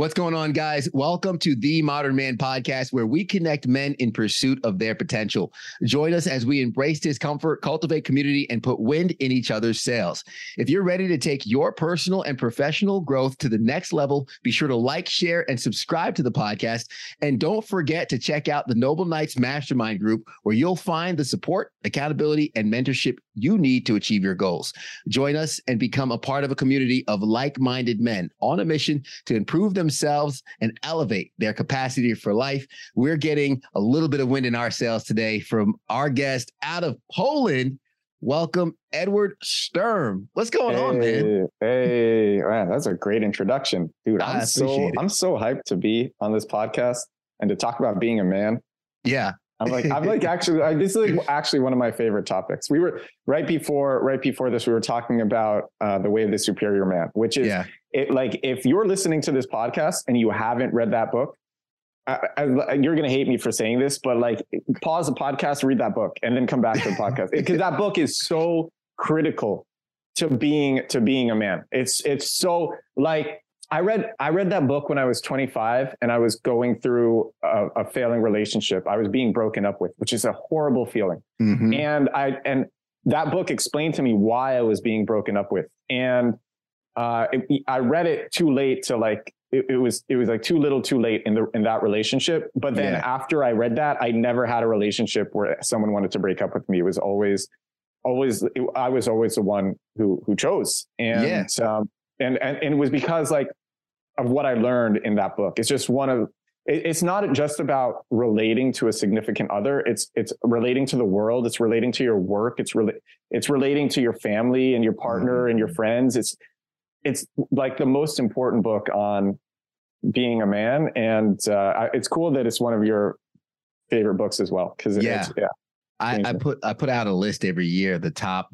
What's going on, guys? Welcome to the Modern Man podcast, where we connect men in pursuit of their potential. Join us as we embrace discomfort, cultivate community, and put wind in each other's sails. If you're ready to take your personal and professional growth to the next level, be sure to like, share, and subscribe to the podcast. And don't forget to check out the Noble Knights Mastermind Group, where you'll find the support, accountability, and mentorship you need to achieve your goals. Join us and become a part of a community of like minded men on a mission to improve themselves and elevate their capacity for life. We're getting a little bit of wind in our sails today from our guest out of Poland. Welcome, Edward Sturm. What's going hey, on, man? Hey, man, that's a great introduction, dude. I'm so it. I'm so hyped to be on this podcast and to talk about being a man. Yeah, I'm like, I'm like, actually, I, this is like actually one of my favorite topics. We were right before, right before this, we were talking about uh, the way of the superior man, which is yeah. it, like, if you're listening to this podcast and you haven't read that book, I, I, you're going to hate me for saying this, but like, pause the podcast, read that book, and then come back to the podcast because that book is so critical to being to being a man. It's it's so like I read I read that book when I was 25 and I was going through a, a failing relationship. I was being broken up with, which is a horrible feeling. Mm-hmm. And I and that book explained to me why I was being broken up with. And uh, it, I read it too late to like it, it, was it was like too little too late in the in that relationship. But then yeah. after I read that, I never had a relationship where someone wanted to break up with me. It was always always I was always the one who who chose. And yeah. um, and, and and it was because like of what I learned in that book. It's just one of it's not just about relating to a significant other. It's it's relating to the world. It's relating to your work. It's really it's relating to your family and your partner mm-hmm. and your friends. It's it's like the most important book on being a man, and uh, it's cool that it's one of your favorite books as well. Because yeah, yeah, I, I put I put out a list every year the top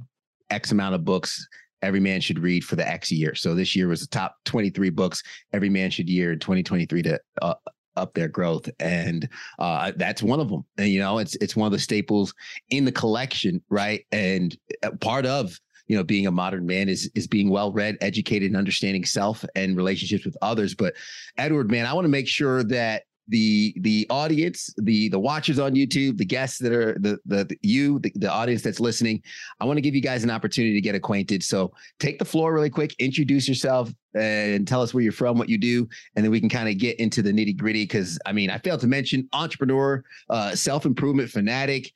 X amount of books every man should read for the X year. So this year was the top 23 books every man should year in 2023 to uh, up their growth. And uh, that's one of them. And you know it's it's one of the staples in the collection right? And uh, part of you know being a modern man is is being well read educated and understanding self and relationships with others. But edward man i want to make sure that the the audience, the the watchers on YouTube, the guests that are the the, the you, the, the audience that's listening. I want to give you guys an opportunity to get acquainted. So take the floor really quick, introduce yourself, and tell us where you're from, what you do, and then we can kind of get into the nitty gritty. Because I mean, I failed to mention entrepreneur, uh, self improvement fanatic,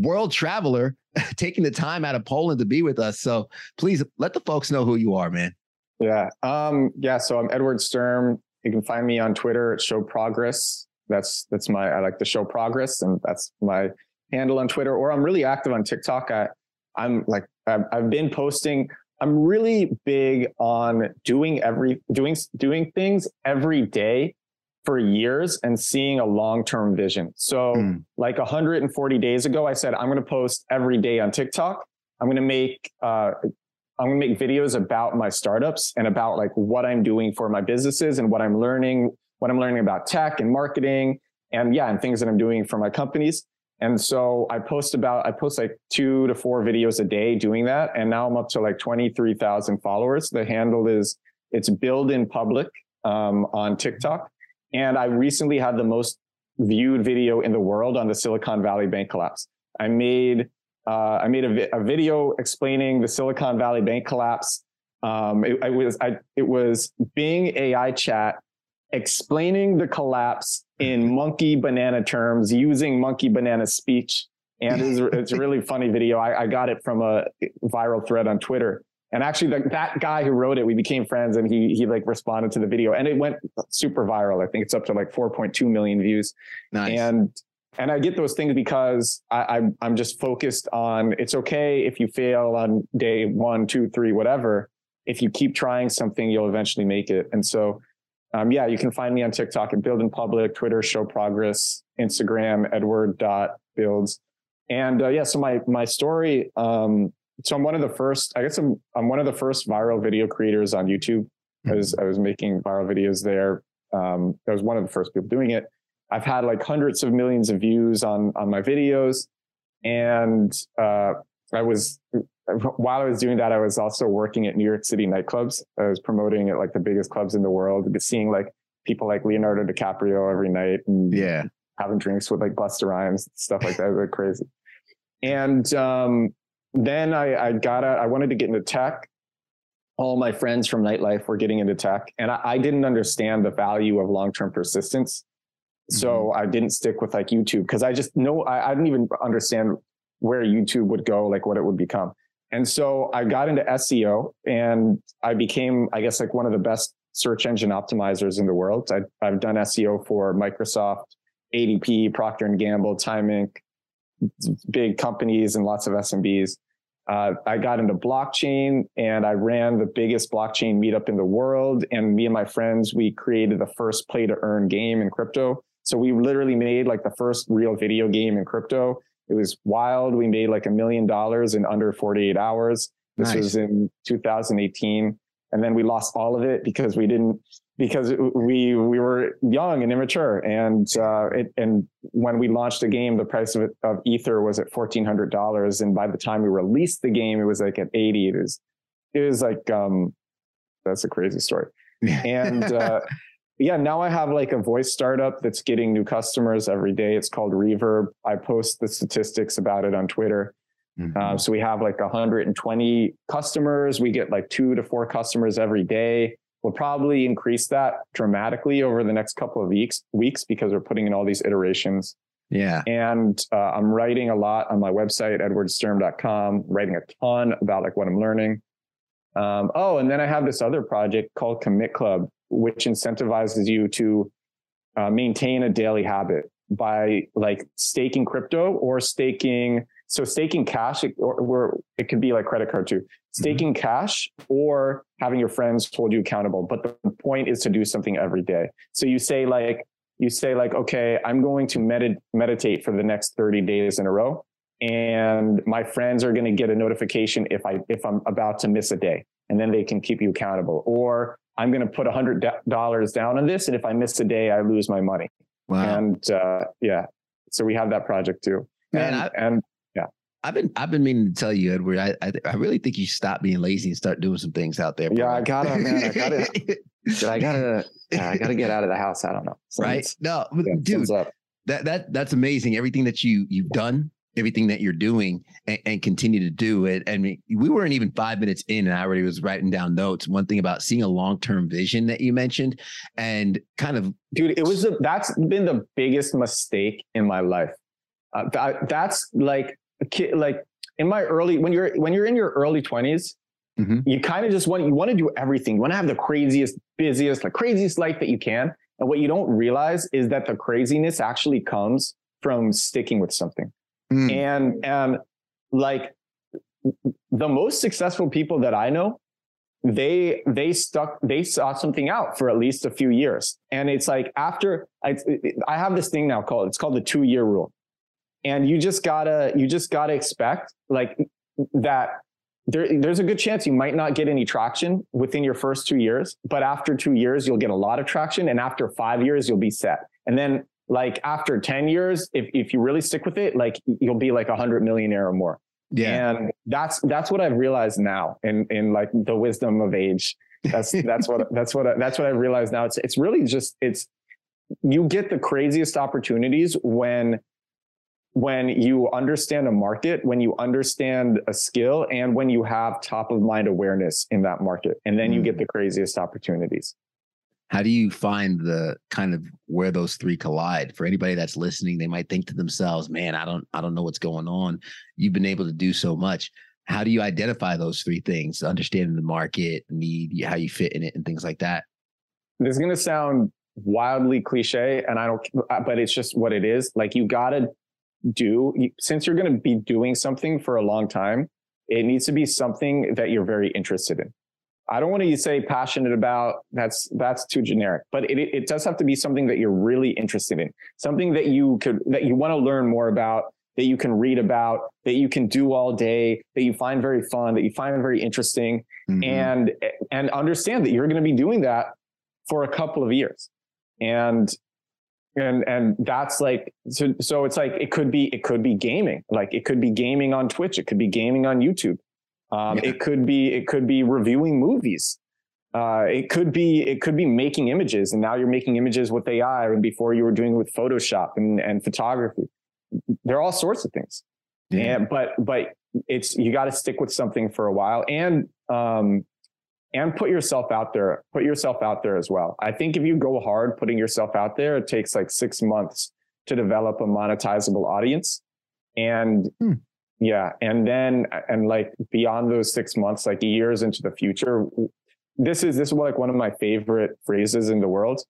world traveler, taking the time out of Poland to be with us. So please let the folks know who you are, man. Yeah. Um, yeah. So I'm Edward Sturm. You can find me on Twitter at Show Progress. That's that's my I like the Show Progress, and that's my handle on Twitter. Or I'm really active on TikTok. I I'm like I've, I've been posting. I'm really big on doing every doing doing things every day for years and seeing a long-term vision. So mm. like 140 days ago, I said I'm going to post every day on TikTok. I'm going to make uh, I'm going to make videos about my startups and about like what I'm doing for my businesses and what I'm learning, what I'm learning about tech and marketing and yeah, and things that I'm doing for my companies. And so I post about, I post like two to four videos a day doing that. And now I'm up to like 23,000 followers. The handle is, it's build in public um, on TikTok. And I recently had the most viewed video in the world on the Silicon Valley bank collapse. I made uh, I made a, vi- a, video explaining the Silicon Valley bank collapse. Um, it, it, was I, it was Bing AI chat explaining the collapse in monkey banana terms using monkey banana speech. And it's, it's a really funny video. I, I, got it from a viral thread on Twitter. And actually, the, that guy who wrote it, we became friends, and he he like responded to the video, and it went super viral. I think it's up to like 4.2 million views. Nice. And and I get those things because I, I'm I'm just focused on it's okay if you fail on day one, two, three, whatever. If you keep trying something, you'll eventually make it. And so, um, yeah, you can find me on TikTok at Build in Public, Twitter Show Progress, Instagram Edward dot Builds, and uh, yeah. So my my story. Um, so I'm one of the first. I guess I'm I'm one of the first viral video creators on YouTube. Mm-hmm. I was I was making viral videos there. Um, I was one of the first people doing it I've had like hundreds of millions of views on on my videos, and uh, I was while I was doing that, I was also working at New York City nightclubs. I was promoting at like the biggest clubs in the world, seeing like people like Leonardo DiCaprio every night and Yeah. having drinks with like Busta Rhymes, stuff like that. It was like crazy. And um, then I, I got out, I wanted to get into tech. All my friends from nightlife were getting into tech, and I, I didn't understand the value of long term persistence. So I didn't stick with like YouTube because I just know I, I didn't even understand where YouTube would go, like what it would become. And so I got into SEO and I became, I guess, like one of the best search engine optimizers in the world. I, I've done SEO for Microsoft, ADP, Procter and Gamble, Time Inc., big companies and lots of SMBs. Uh, I got into blockchain and I ran the biggest blockchain meetup in the world. And me and my friends, we created the first play to earn game in crypto. So we literally made like the first real video game in crypto. It was wild. We made like a million dollars in under 48 hours. This Nice. was in 2018. And then we lost all of it because we didn't, because we, we were young and immature. And, uh, it, and when we launched the game, the price of it, of Ether was at $1,400. And by the time we released the game, it was like at 80. It was, it was like, um, that's a crazy story. And, uh, yeah, now I have like a voice startup that's getting new customers every day. It's called Reverb. I post the statistics about it on Twitter. Mhm. Uh, so we have like 120 customers. We get like two to four customers every day. We'll probably increase that dramatically over the next couple of weeks, weeks because we're putting in all these iterations. yeah. And uh, I'm writing a lot on my website, edwardsturm.com, writing a ton about like what I'm learning. Um, oh, and then I have this other project called Commit Club, which incentivizes you to uh, maintain a daily habit by like staking crypto or staking. So staking cash, it- or, or it could be like credit card too. Staking cash or having your friends hold you accountable. But the point is to do something every day. So you say like, you say like, okay, I'm going to medit- meditate for the next 30 days in a row. And my friends are going to get a notification if I, if I'm about to miss a day and then they can keep you accountable. Or I'm going to put a hundred dollars down on this. And if I miss a day, I lose my money. Wow. And, uh, yeah, so we have that project too. Man, and, I- and I've been I've been meaning to tell you, Edward. I I, I really think you should stop being lazy and start doing some things out there. yeah. I gotta, man, I gotta, I gotta, I gotta get out of the house. I don't know. right? No, yeah, dude, that that that's amazing. Everything that you you've done, everything that you're doing, and, and continue to do it. I mean, we weren't even five minutes in, and I already was writing down notes. One thing about seeing a long term vision that you mentioned, and kind of dude it was the, that's been the biggest mistake in my life uh, that, that's like like in my early when you're when you're in your early 20s Mhm. you kind of just want you want to do everything you want to have the craziest busiest like craziest life that you can and what you don't realize is that the craziness actually comes from sticking with something Mm. and and like the most successful people that I know, they they stuck they saw something out for at least a few years, and it's like after I I have this thing now called it's called the two year rule, and you just gotta you just gotta expect like that. There, there's a good chance you might not get any traction within your first two years, but after two years, you'll get a lot of traction. And after five years, you'll be set. And then like after 10 years, if, if you really stick with it, like you'll be like a hundred millionaire or more. yeah, And that's, that's what I've realized now in, in like the wisdom of age. That's, that's what, that's what, that's what I've realized now. It's, it's really just, it's, you get the craziest opportunities when, when you understand a market, when you understand a skill and when you have top of mind awareness in that market. And then you Mm. get the craziest opportunities. How do you find the kind of where those three collide? For anybody that's listening, they might think to themselves, "Man, I don't I don't know what's going on." You've been able to do so much. How do you identify those three things? Understanding the market, need, how you fit in it, and things like that. this is going to sound wildly cliche and I don't, uh, but it's just what it is. Like you got to do, since you're going to be doing something for a long time, it needs to be something that you're very interested in. I don't want to say passionate about. That's that's too generic, but it it does have to be something that you're really interested in, something that you could that you want to learn more about, that you can read about, that you can do all day, that you find very fun, that you find very interesting, Mhm. and and understand that you're going to be doing that for a couple of years and and and that's like so so it's like it could be it could be gaming like it could be gaming on twitch it could be gaming on youtube Um, yeah. It could be it could be reviewing movies. Uh, it could be it could be making images, and now you're making images with AI, and before you were doing it with Photoshop and, and photography. There are all sorts of things. Yeah. And, but but it's you got to stick with something for a while, and um, and put yourself out there. Put yourself out there as well. I think if you go hard putting yourself out there, it takes like six months to develop a monetizable audience, and hmm. Yeah, and then and like beyond those six months, like years into the future, this is this is like one of my favorite phrases in the world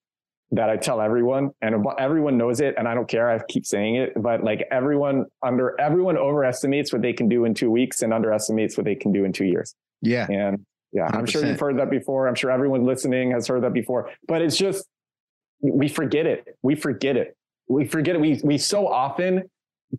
that I tell everyone, and everyone knows it, and I don't care. I keep saying it, but like everyone under everyone overestimates what they can do in two weeks and underestimates what they can do in two years. Yeah, and yeah, i am sure you've heard that before. I'm sure everyone listening has heard that before. But it's just we forget it. We forget it. We forget it. We we so often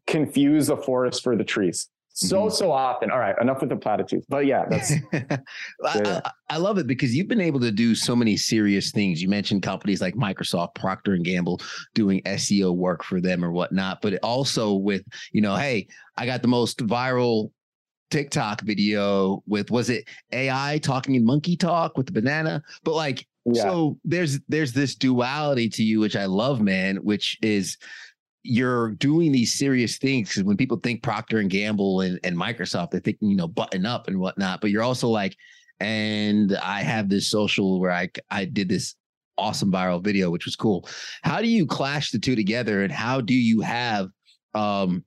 confuse the forest for the trees so mm-hmm. so often all right enough with the platitudes but yeah that's yeah. I, I, love it because you've been able to do so many serious things you mentioned companies like microsoft procter and gamble doing seo work for them or whatnot but also with you know hey i got the most viral tiktok video with was it ai talking in monkey talk with the banana but like yeah. so there's there's this duality to you which i love man which is you're doing these serious things because when people think Procter and Gamble and, and Microsoft, they think you know button up and whatnot. But you're also like, and I have this social where I I did this awesome viral video, which was cool. How do you clash the two together, and how do you have, um,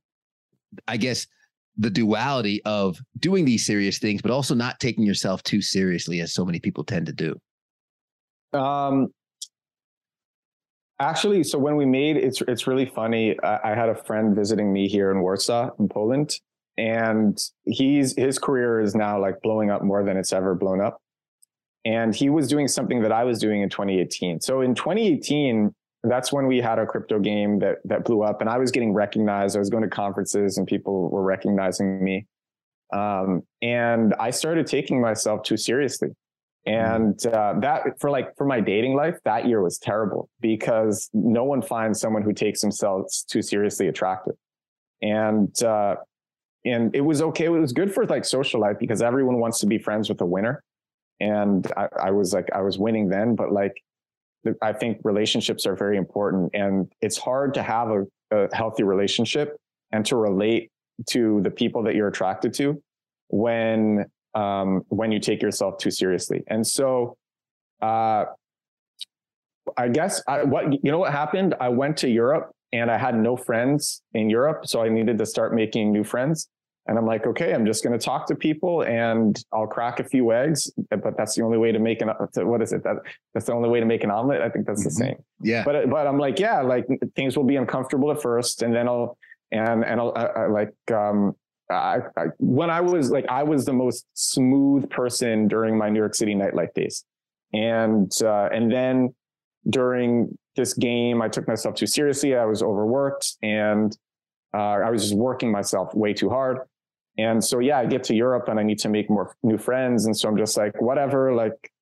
I guess, the duality of doing these serious things, but also not taking yourself too seriously, as so many people tend to do? Um, Actually, so when we made it's it's really funny. I, I, had a friend visiting me here in Warsaw, in Poland, and he's his career is now like blowing up more than it's ever blown up. And he was doing something that I was doing in 2018. So in 2018, that's when we had a crypto game that that blew up, and I was getting recognized. I was going to conferences, and people were recognizing me. Um, and I started taking myself too seriously. Mm-hmm. And uh, that for like for my dating life, that year was terrible because no one finds someone who takes themselves too seriously attractive. And uh, and it was okay. It was good for like social life because everyone wants to be friends with a winner. And I, I was like, I was winning then, but like, I think relationships are very important, and it's hard to have a, a healthy relationship and to relate to the people that you're attracted to when um, when you take yourself too seriously. And so, uh, I guess I, what you know what happened. I went to Europe and I had no friends in Europe, so I needed to start making new friends. And I'm like, okay, I'm just going to talk to people and I'll crack a few eggs, but that's the only way to make an what is it? That that's the only way to make an omelet. I think that's the mm-hmm. same. Yeah. But but I'm like, yeah, like things will be uncomfortable at first, and then I'll and and I'll I, I like um I, I, when I was like, I was the most smooth person during my New York City nightlife days. And, uh, and then during this game, I took myself too seriously. I was overworked and, uh, I was just working myself way too hard. And so, yeah, I get to Europe and I need to make more new friends. And so I'm just like, whatever, like,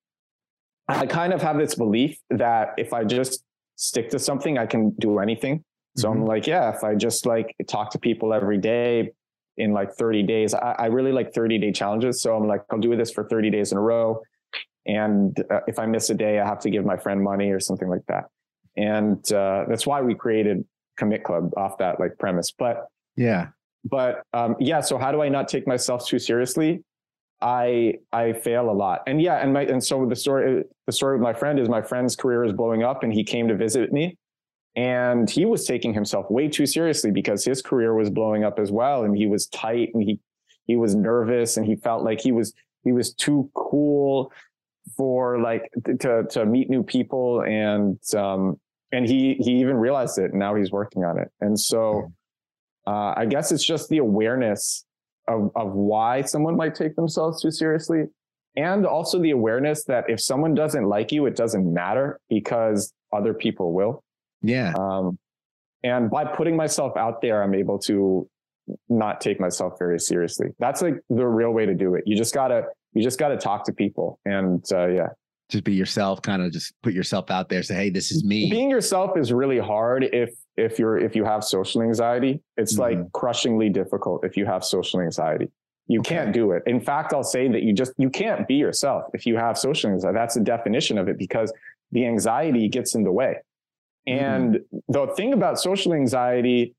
I kind of have this belief that if I just stick to something, I can do anything. So mm-hmm. I'm like, yeah, if I just like talk to people every day, in like 30 days. I, I, really like 30 day challenges. So I'm like, I'll do this for 30 days in a row. And uh, if I miss a day, I have to give my friend money or something like that. And uh, that's why we created Commit Club off that like premise. But yeah, but um, yeah. So how do I not take myself too seriously? I I fail a lot. And yeah, and my and so the story the story with my friend is my friend's career is blowing up, and he came to visit me and he was taking himself way too seriously because his career was blowing up as well. And he was tight and he, he was nervous and he felt like he was, he was too cool for like to, to meet new people. And, um, and he, he even realized it and now he's working on it. And so, uh, I guess it's just the awareness of, of why someone might take themselves too seriously. And also the awareness that if someone doesn't like you, it doesn't matter because other people will. Yeah. Um, and by putting myself out there, I'm able to not take myself very seriously. That's like the real way to do it. You just gotta, you just gotta talk to people, and uh, yeah, just be yourself. Kind of just put yourself out there. Say, hey, this is me. Being yourself is really hard if if you're if you have social anxiety. It's mm-hmm. like crushingly difficult if you have social anxiety. You okay. can't do it. In fact, I'll say that you just you can't be yourself if you have social anxiety. That's the definition of it because the anxiety gets in the way. Mm-hmm. And mm-hmm. the thing about social anxiety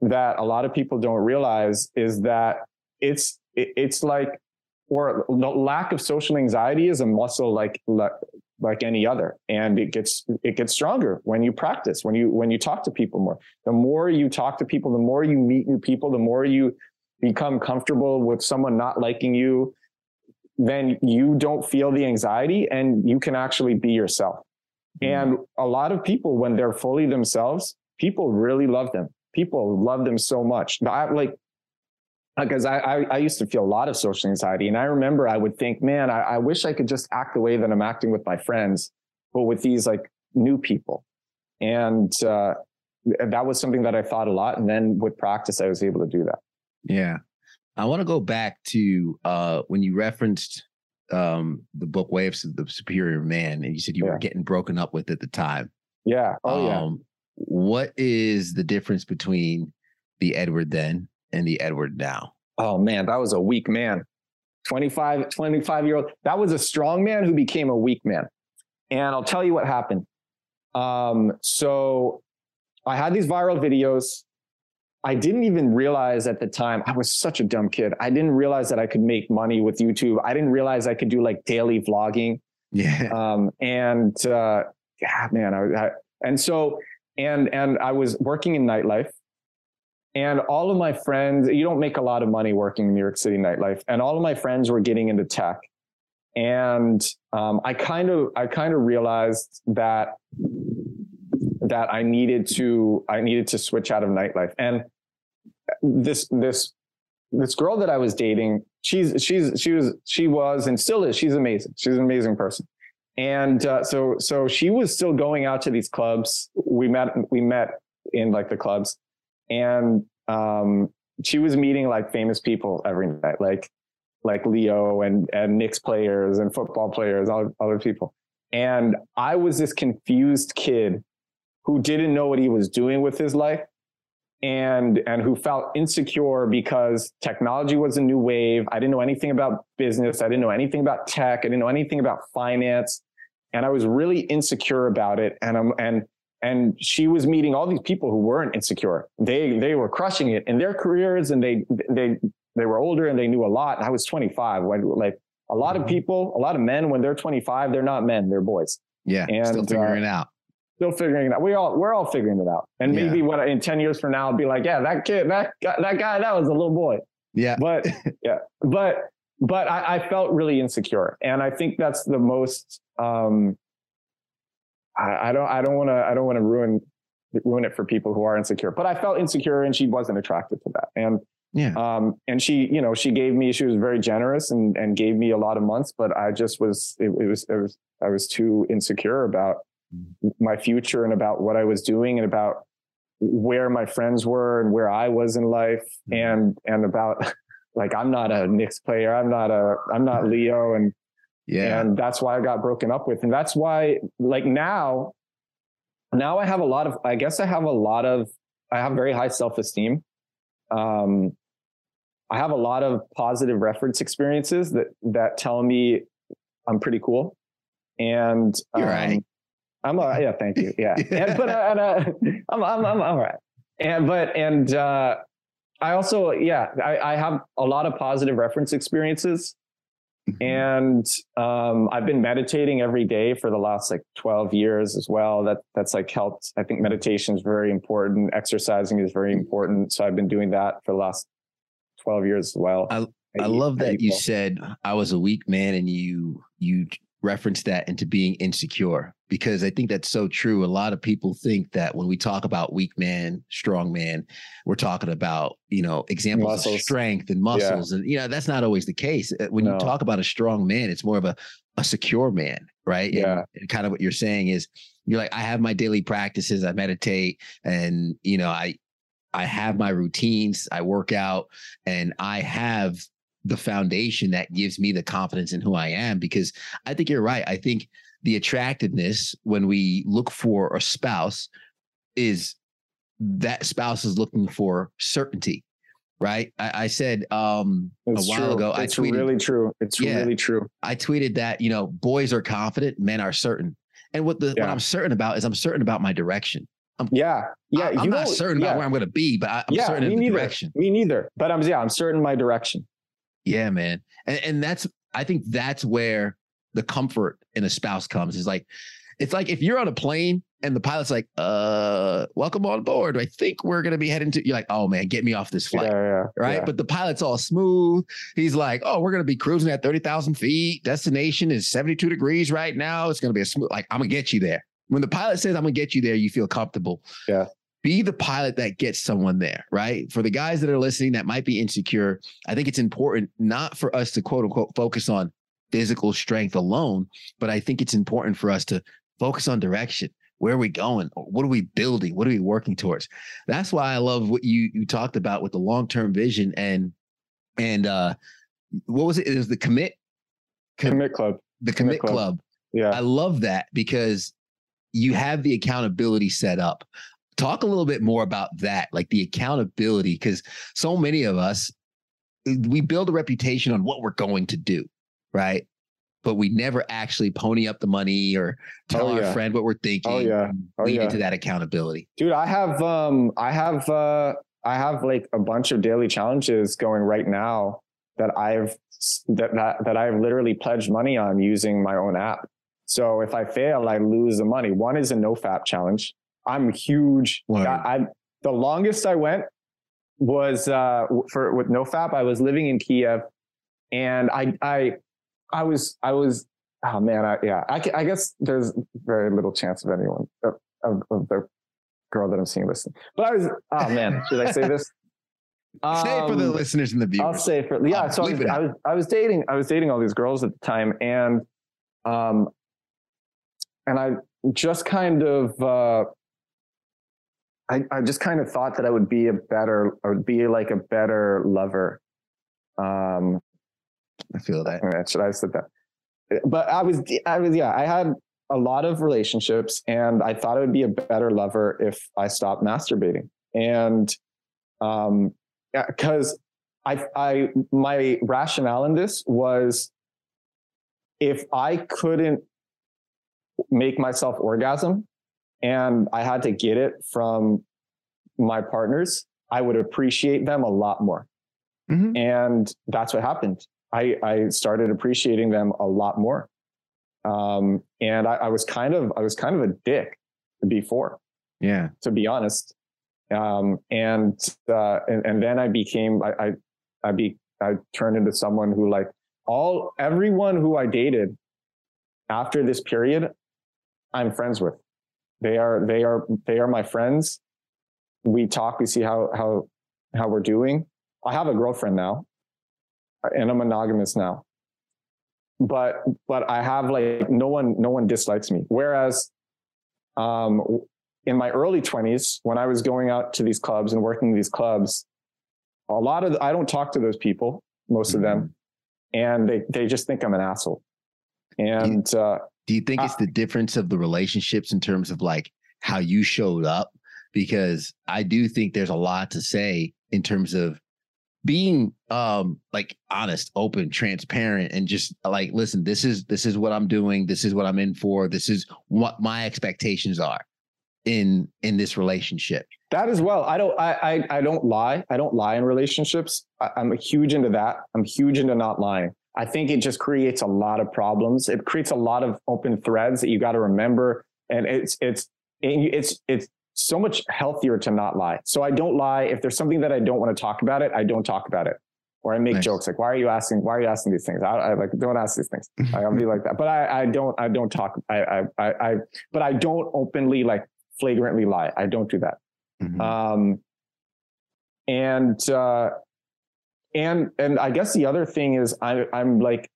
that a lot of people don't realize is that it's it's like or the lack of social anxiety is a muscle like like any other and it gets it gets stronger when you practice when you when you talk to people more the more you talk to people the more you meet new people the more you become comfortable with someone not liking you then you don't feel the anxiety and you can actually be yourself. And a lot of people when they're fully themselves people really love them. People love them so much. I, like because I, I, I used to feel a lot of social anxiety, and I remember I would think, man, I, I wish I could just act the way that I'm acting with my friends, but with these like new people, and uh, that was something that I thought a lot. And then with practice, I was able to do that. Yeah, I want to go back to uh, when you referenced um, the book Waves of the Superior Man, and you said you yeah. were getting broken up with at the time. Yeah. Oh um, yeah. What is the difference between the Edward then and the Edward now? Oh man, that was a weak man. 25, 25 year old. That was a strong man who became a weak man. And I'll tell you what happened. Um, so I had these viral videos. I didn't even realize at the time, I was such a dumb kid. I didn't realize that I could make money with YouTube. I didn't realize I could do like daily vlogging. Yeah. Um, and uh, yeah, man, I, I, and so, and, and I was working in nightlife and all of my friends, you don't make a lot of money working in New York City nightlife. And all of my friends were getting into tech. And um, I kind of, I kind of realized that that I needed to, I needed to switch out of nightlife. And this, this, this girl that I was dating, she's, she's, she was, she was, and still is. She's amazing. She's an amazing person. And uh, so, so she was still going out to these clubs. We met, we met in like the clubs and um, she was meeting like famous people every night, like like Leo and and Knicks players and football players, all other people. And I was this confused kid who didn't know what he was doing with his life and and who felt insecure because technology was a new wave. I didn't know anything about business. I didn't know anything about tech. I didn't know anything about finance. And I was really insecure about it. And I'm and and she was meeting all these people who weren't insecure. They they were crushing it in their careers, and they they they were older and they knew a lot. I was 25. When like a lot of mm-hmm. people, a lot of men, when they're 25, they're not men, they're boys. Yeah, and still figuring uh, it out. Still figuring it out. We all we're all figuring it out. And maybe yeah. what in 10 years from now, I'll be like, yeah, that kid, that that guy, that was a little boy. Yeah. But yeah, but but I, I felt really insecure, and I think that's the most um, I, I don't I don't want to I don't want to ruin ruin it for people who are insecure. But I felt insecure, and she wasn't attracted to that. And yeah, um, and she you know she gave me she was very generous and and gave me a lot of months, but I just was it, it was it was I was too insecure about. My future and about what I was doing and about where my friends were and where I was in life mm-hmm. and and about like I'm not a Knicks player, I'm not a I'm not Leo and yeah. And that's why I got broken up with. And that's why, like now, now I have a lot of, I guess I have a lot of, I have very high self esteem. Um, I have a lot of positive reference experiences that, that tell me I'm pretty cool. And, You're um, right. I'm all right. Yeah. Thank you. Yeah. and, but, uh, and, uh, I'm, I'm, I'm all right. And, but, and, uh, I also, yeah, I, I have a lot of positive reference experiences Mm-hmm. And um, I've been meditating every day for the last like 12 years as well. That that's like helped. I think meditation is very important. Exercising is very important. So I've been doing that for the last 12 years as well. I, I, I love that people. you said I was a weak man and you you referenced that into being insecure because I think that's so true. A lot of people think that when we talk about weak man, strong man, we're talking about, you know, examples muscles. of strength and muscles. Yeah. And, you know, that's not always the case. Uh, when no. you talk about a strong man, it's more of a, a secure man, right? Yeah. And, and kind of what you're saying is you're like, I have my daily practices, I meditate and, you know, I, I have my routines, I work out, and I have the foundation that gives me the confidence in who I am. Because I think you're right. I think the attractiveness when we look for a spouse is that spouse is looking for certainty. right? I, I said um, a while true. ago, I It's tweeted, really true. It's Yeah. really true. I tweeted that you know, boys are confident, men are certain. And what the what I'm certain about is I'm certain about my direction. Yeah. Yeah. I, am not know- certain yeah. about where I'm going to be, but I, I'm yeah, certain me of the neither. direction. Me neither. But I'm yeah, I'm certain my direction. Yeah, man. And and that's I think that's where the comfort in a spouse comes. Is like it's like if you're on a plane and the pilot's like, uh, welcome on board. I think we're gonna be heading to you're like, oh man, get me off this flight. Yeah, yeah. Right. yeah. But the pilot's all smooth. He's like, oh, we're gonna be cruising at 30,000 feet. Destination is 72 degrees right now. It's gonna be a smooth, like, I'm gonna get you there. When the pilot says I'm gonna get you there, you feel comfortable. Yeah. Be the pilot that gets someone there, right? For the guys that are listening that might be insecure, I think it's important not for us to quote unquote focus on physical strength alone, but I think it's important for us to focus on direction. Where are we going? What are we building? What are we working towards? That's why I love what you you talked about with the long term vision and and uh what was it? It was the commit commit club. the Commit commit Club. club. Yeah. I love that because you have the accountability set up. Talk a little bit more about that, like the accountability, because so many of us we build a reputation on what we're going to do, right? But we never actually pony up the money or tell Oh, our yeah. friend what we're thinking. Oh, yeah. Oh, lead yeah. into that accountability. Dude, I have um I have uh I have like a bunch of daily challenges going right now that I've that that, that I've literally pledged money on using my own app. So if I fail, I lose the money. One is a no fap challenge. I'm huge. I, I the longest I went was uh for with no fap. I was living in Kiev and I I I was I was oh man I, yeah I, I guess there's very little chance of anyone of, of, of the girl that I'm seeing listen. But I was, oh man, should I say this? Say it for the Um, listeners and the viewers. I'll say for yeah. I'll So I was, I was I was dating I was dating all these girls at the time, and um, and I just kind of uh, I I just kind of thought that I would be a better I would be like a better lover. Um, I feel that. uh, should I have said that? But I was, I was, yeah, I had a lot of relationships and I thought I would be a better lover if I stopped masturbating. And, um, yeah, cause I, I, my rationale in this was if I couldn't make myself orgasm and I had to get it from my partners, I would appreciate them a lot more. Mhm. And that's what happened. I, I started appreciating them a lot more. Um, and I, I was kind of, I was kind of a dick before, Yeah. to be honest. Um, and, uh, and, and then I became, I, I, I be, I turned into someone who like all, everyone who I dated after this period, I'm friends with. They are, they are, they are my friends. We talk, we see how, how, how we're doing. I have a girlfriend now and I'm monogamous now. But but I have like no one no one dislikes me. Whereas um in my early 20s when I was going out to these clubs and working these clubs, a lot of the, I don't talk to those people, most of them, and they they just think I'm an asshole. And uh Do you think Uh, it's the difference of the relationships in terms of like how you showed up? Because I do think there's a lot to say in terms of being um like honest, open, transparent, and just like, listen, this is this is what I'm doing, this is what I'm in for, this is what my expectations are in in this relationship. That as well. I don't. I. I, I don't lie. I don't lie in relationships. I, I'm huge into that. I'm huge into not lying. I think it just creates a lot of problems. It creates a lot of open threads that you got to remember, and it's it's it's it's so much healthier to not lie. So I don't lie. If there's something that I don't want to talk about it, I don't talk about it, or I make Nice. jokes like, "Why are you asking? Why are you asking these things?" I, I like don't ask these things. I'll be like that. But I I don't I don't talk. I I I, I but I don't openly like flagrantly lie. I don't do that. Mhm. Um, and uh, and and I guess the other thing is I I'm like,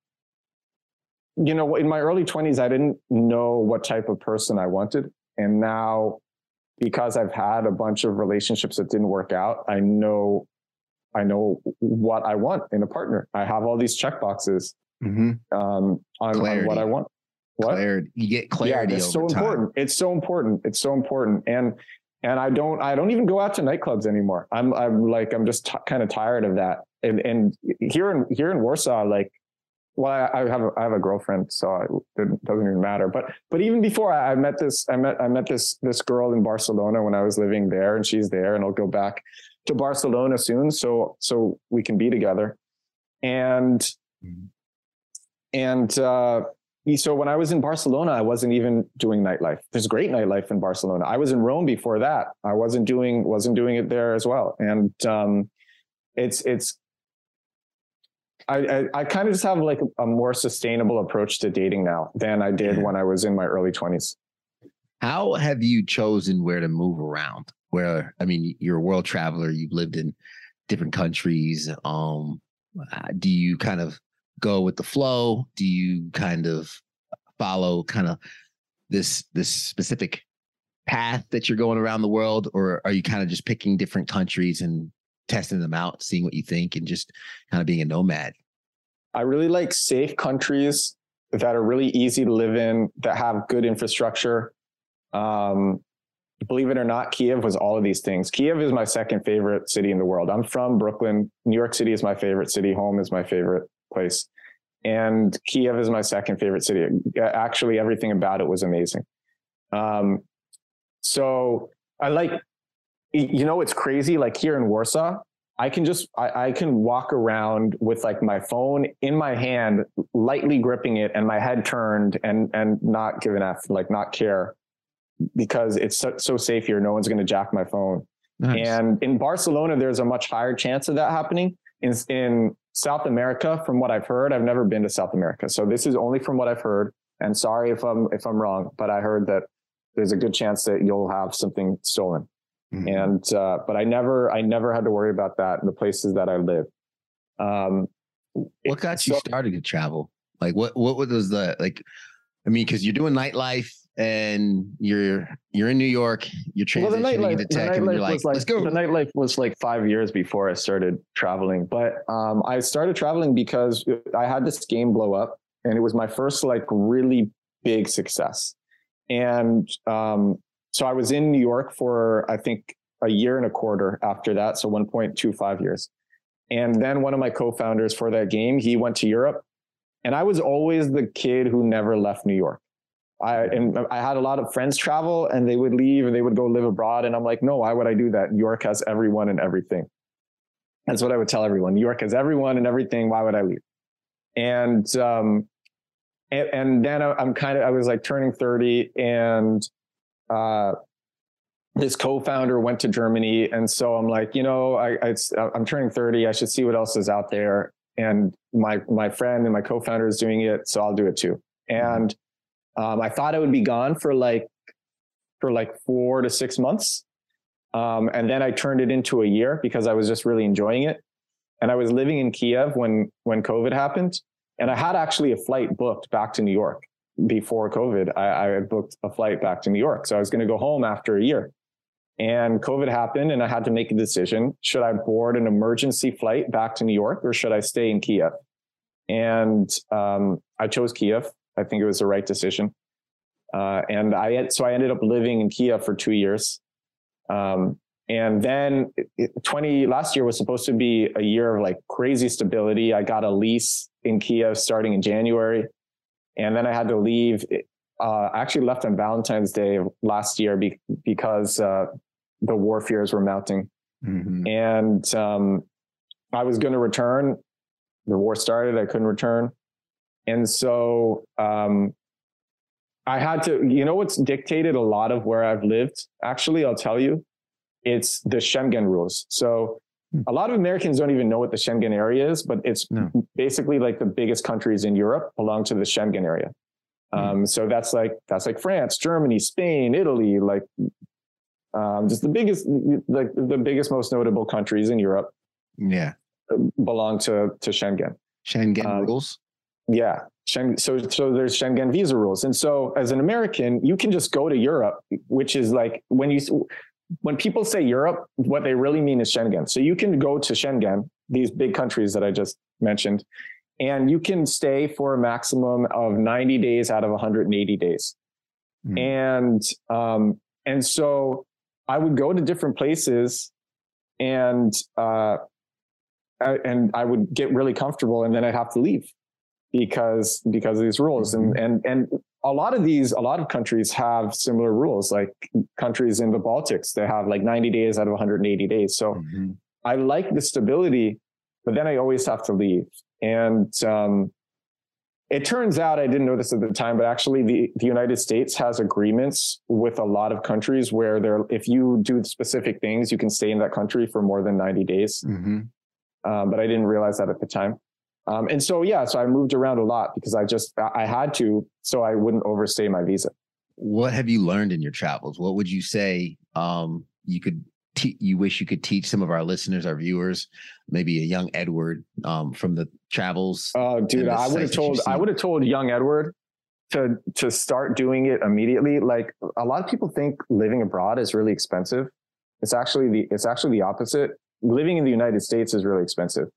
you know, in my early twenties, I didn't know what type of person I wanted, and now because I've had a bunch of relationships that didn't work out, I know I know what I want in a partner. I have all these check boxes Mhm. um, on, on what I want. What? Clarity. You get clarity yeah, it's so time. important. It's so important. It's so important. And and I don't I don't even go out to nightclubs anymore. I'm I'm like I'm just t- kind of tired of that. And and here in here in Warsaw, like, well, I, I have a, I have a girlfriend, so it doesn't even matter. But but even before I, I met this I met I met this this girl in Barcelona when I was living there, and she's there, and I'll go back to Barcelona soon, so so we can be together. And mm-hmm. and uh, so when I was in Barcelona, I wasn't even doing nightlife. There's great nightlife in Barcelona. I was in Rome before that. I wasn't doing wasn't doing it there as well. And um, it's it's I, I, I kind of just have like a, more sustainable approach to dating now than I did when I was in my early 20s. How have you chosen where to move around? Where I mean, you're a world traveler. You've lived in different countries. Um, uh, do you kind of go with the flow? Do you kind of follow kind of this this specific path that you're going around the world, or are you kind of just picking different countries and testing them out, seeing what you think, and just kind of being a nomad? I really like safe countries that are really easy to live in, that have good infrastructure. Um, believe it or not, Kiev was all of these things. Kiev is my second favorite city in the world. I'm from Brooklyn. New York City is my favorite city. Home is my favorite place. And Kiev is my second favorite city. Actually, everything about it was amazing. Um, so I like, you know, it's crazy. Like here in Warsaw, I can just I, I, can walk around with like my phone in my hand, lightly gripping it, and my head turned, and and not give an f, like not care, because it's so, so safe here. No one's going to jack my phone. Nice. And in Barcelona, there's a much higher chance of that happening. In in South America, from what I've heard, I've never been to South America, so this is only from what I've heard. And sorry if I'm if I'm wrong, but I heard that there's a good chance that you'll have something stolen. Mm-hmm. And uh, but I never I never had to worry about that in the places that I live. Um, what got you started to travel? Like what what was the like? I mean, because you're doing nightlife and you're you're in New York, you're transitioning well, the nightlife, into tech, and you're like, like, let's go. The nightlife was like five years before I started traveling, but um, I started traveling because I had this game blow up, and it was my first like really big success. And um, so I was in New York for I think a year and a quarter after that, so 1.25 years. And then one of my co-founders for that game, he went to Europe, and I was always the kid who never left New York. I and I had a lot of friends travel and they would leave and they would go live abroad. And I'm like, no, why would I do that? New York has everyone and everything. That's what I would tell everyone. New York has everyone and everything. Why would I leave? And um, and, and then I'm kind of I was like turning 30 and uh his co-founder went to Germany. And so I'm like, you know, I, I I'm turning 30. I should see what else is out there. And my my friend and my co-founder is doing it, so I'll do it too. And um, I thought I would be gone for like for like four to six months, um, and then I turned it into a year because I was just really enjoying it. And I was living in Kiev when when COVID happened, and I had actually a flight booked back to New York before COVID. I, I booked a flight back to New York, so I was going to go home after a year. And COVID happened, and I had to make a decision: should I board an emergency flight back to New York, or should I stay in Kiev? And um, I chose Kiev I think it was the right decision. Uh, and I had, so I ended up living in Kiev for two years. Um, and then 20 last year was supposed to be a year of like crazy stability. I got a lease in Kiev starting in January. And then I had to leave. Uh, I actually left on Valentine's Day last year be, because uh, the war fears were mounting. Mm-hmm. And um, I was going to return. The war started. I couldn't return. And so um, I had to, you know, what's dictated a lot of where I've lived? Actually, I'll tell you, it's the Schengen rules. So. A lot of Americans don't even know what the Schengen area is, but it's no. basically like the biggest countries in Europe belong to the Schengen area. Hmm. Um, so that's like that's like France, Germany, Spain, Italy, like um, just the biggest, like the biggest, most notable countries in Europe. Yeah, belong to to Schengen. Schengen um, rules. Yeah. Schengen, so so there's Schengen visa rules, and so as an American, you can just go to Europe, which is like when you when people say Europe, what they really mean is Schengen. So you can go to Schengen, these big countries that I just mentioned, and you can stay for a maximum of 90 days out of 180 days. Mm. And um, and so I would go to different places and uh, and I would get really comfortable, and then I'd have to leave because because of these rules. And and and a lot of these, a lot of countries have similar rules. Like countries in the Baltics, they have like 90 days out of 180 days. So mm-hmm. I like the stability, but then I always have to leave. And um, it turns out I didn't know this at the time, but actually the, the United States has agreements with a lot of countries where there, if you do specific things, you can stay in that country for more than 90 days. Mm-hmm. Um, but I didn't realize that at the time. Um, and so, yeah, so I moved around a lot because I just, I had to, so I wouldn't overstay my visa. What have you learned in your travels? What would you say um, you could te- you wish you could teach some of our listeners, our viewers, maybe a young Edward um, from the travels? Oh, dude, I would have told I would have told young Edward to to start doing it immediately. Like a lot of people think living abroad is really expensive. It's actually the it's actually the opposite. Living in the United States is really expensive,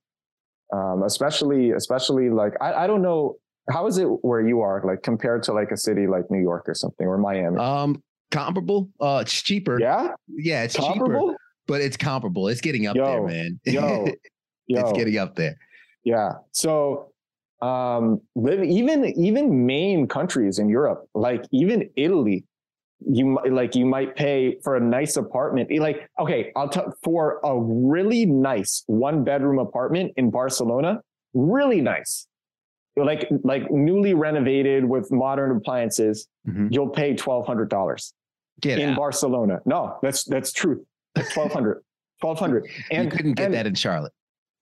um, especially especially like I, I don't know how is it where you are like compared to like a city like New York or something or Miami? Um, comparable. Uh, it's cheaper. Yeah, yeah, it's comparable, cheaper, but it's comparable. It's getting up yo, there, man. Yo, yo, it's getting up there. Yeah. So, um, live even even main countries in Europe, like even Italy, you like you might pay for a nice apartment. Like, okay, I'll tell for a really nice one bedroom apartment in Barcelona, really nice like like newly renovated with modern appliances, mm-hmm. you'll pay twelve hundred dollars. Get in out. Barcelona. No, that's that's hundred. Twelve hundred. And you couldn't get and, that in Charlotte.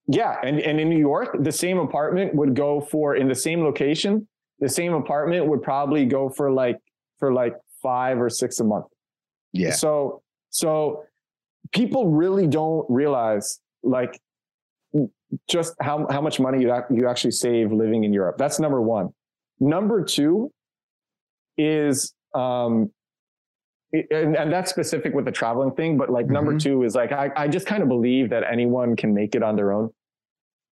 Yeah, and and in New York, the same apartment would go for in the same location. The same apartment would probably go for like for like five or six a month. Yeah. So so people really don't realize like just how how much money you you actually save living in Europe. That's number one. Number two is um, and, and, that's specific with the traveling thing, but like mm-hmm. number two is like I, I just kind of believe that anyone can make it on their own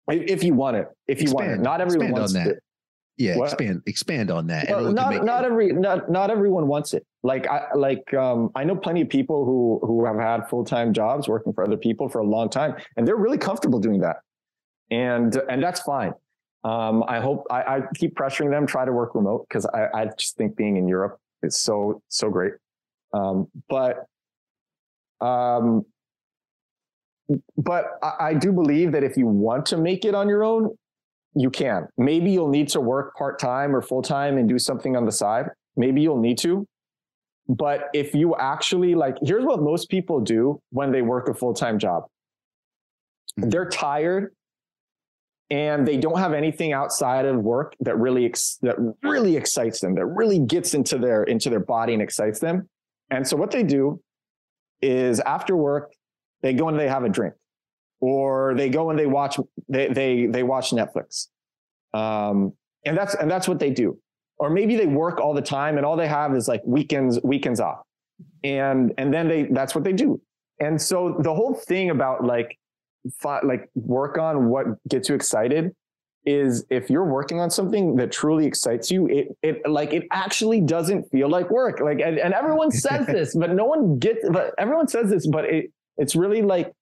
if you want it. If you expand, want it, not everyone wants that. it. Yeah, what? expand expand on that. Well, not not every not not everyone wants it. Like I like um, I know plenty of people who who have had full time jobs working for other people for a long time, and they're really comfortable doing that, and and that's fine. Um, I hope I, I, keep pressuring them try to work remote because I, I just think being in Europe is so so great. Um, but um, but I, I do believe that if you want to make it on your own, you can. Maybe you'll need to work part time or full time and do something on the side. Maybe you'll need to. But if you actually like, here's what most people do when they work a full time job mm-hmm. they're tired and they don't have anything outside of work that really ex- that really excites them that really gets into their into their body and excites them and so what they do is after work, they go and they have a drink, or they go and they watch they they they watch Netflix, um, and that's and that's what they do. Or maybe they work all the time and all they have is like weekends weekends off, and and then they that's what they do. And so the whole thing about like like work on what gets you excited is if you're working on something that truly excites you, it it like it actually doesn't feel like work. Like and, and everyone says this, but no one gets but everyone says this, but it it's really like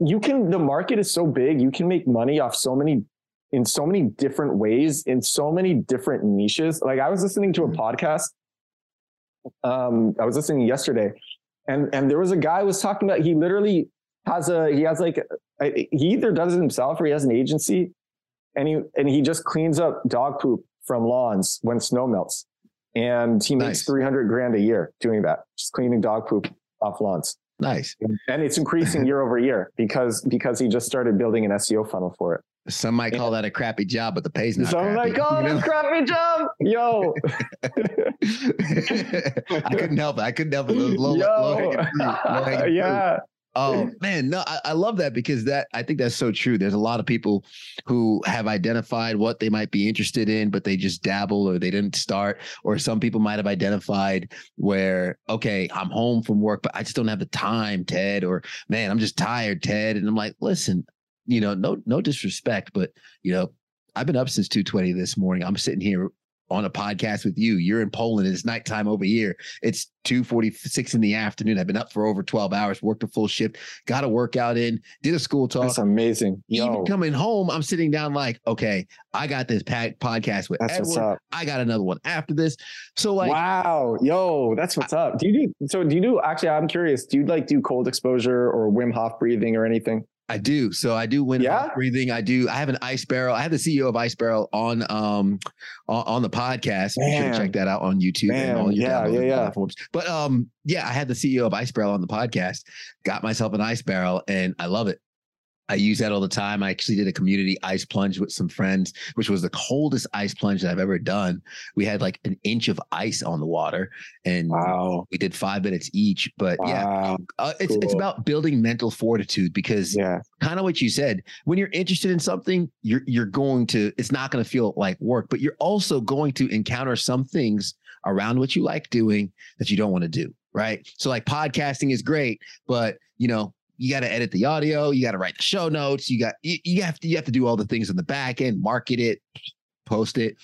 you can the market is so big, you can make money off so many in so many different ways, in so many different niches. Like I was listening to a mm-hmm. podcast. Um, I was listening yesterday, and and there was a guy was talking about he literally has a he has like he either does it himself or he has an agency and he and he just cleans up dog poop from lawns when snow melts, and he makes nice. three hundred grand a year doing that, just cleaning dog poop off lawns. Nice, and it's increasing year over year because because he just started building an SEO funnel for it. Some might call that a crappy job, but the pay's not. Some might call it a crappy job. Yo, I couldn't help it. I couldn't help it. Low, Yo. Low, low yeah. Oh man, no, I, I, love that because that I think that's so true. There's a lot of people who have identified what they might be interested in, but they just dabble or they didn't start. Or some people might have identified where, okay, I'm home from work, but I just don't have the time, Ted. Or man, I'm just tired, Ted. And I'm like, listen, you know, no, no disrespect, but you know, I've been up since 2:20 this morning. I'm sitting here on a podcast with you. You're in Poland. It's nighttime over here. It's 2:46 in the afternoon. I've been up for over 12 hours, worked a full shift, got a workout in, did a school talk. That's amazing. Yo. Even coming home, I'm sitting down like, okay, I got this podcast with that's Edward. I got another one after this. So like, wow, yo, that's what's I, up. Do you do so? Do you do actually? I'm curious. Do you like do cold exposure or Wim Hof breathing or anything? I do. So I do Wim yeah? breathing. I do. I have an ice barrel. I have the CEO of Ice Barrel on um on, on the podcast. Man. Be sure to check that out on YouTube Man. and all your yeah, yeah, yeah. platforms. But um, yeah, I had the CEO of Ice Barrel on the podcast. Got myself an ice barrel, and I love it. I use that all the time. I actually did a community ice plunge with some friends, which was the coldest ice plunge that I've ever done. We had like an inch of ice on the water, and wow. we did five minutes each. But wow. yeah, uh, it's cool. it's about building mental fortitude because yeah. kind of what you said. When you're interested in something, you're you're going to. It's not going to feel like work, but you're also going to encounter some things around what you like doing that you don't want to do. Right. So like podcasting is great, but you know you got to edit the audio, you got to write the show notes, you got you, you have to you have to do all the things on the back end, market it, post it.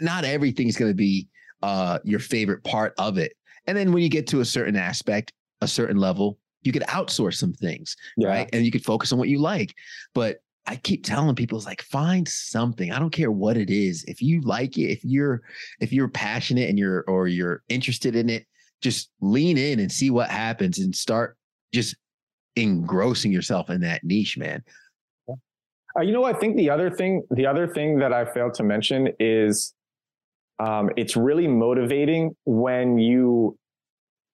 Not everything's going to be uh, your favorite part of it. And then when you get to a certain aspect, a certain level, you could outsource some things, yeah. right? And you could focus on what you like. But I keep telling people, it's like find something. I don't care what it is. If you like it, if you're if you're passionate and you're or you're interested in it, just lean in and see what happens and start just engrossing yourself in that niche, man. Uh, you know, I think the other thing, the other thing that I failed to mention is, um, it's really motivating when you,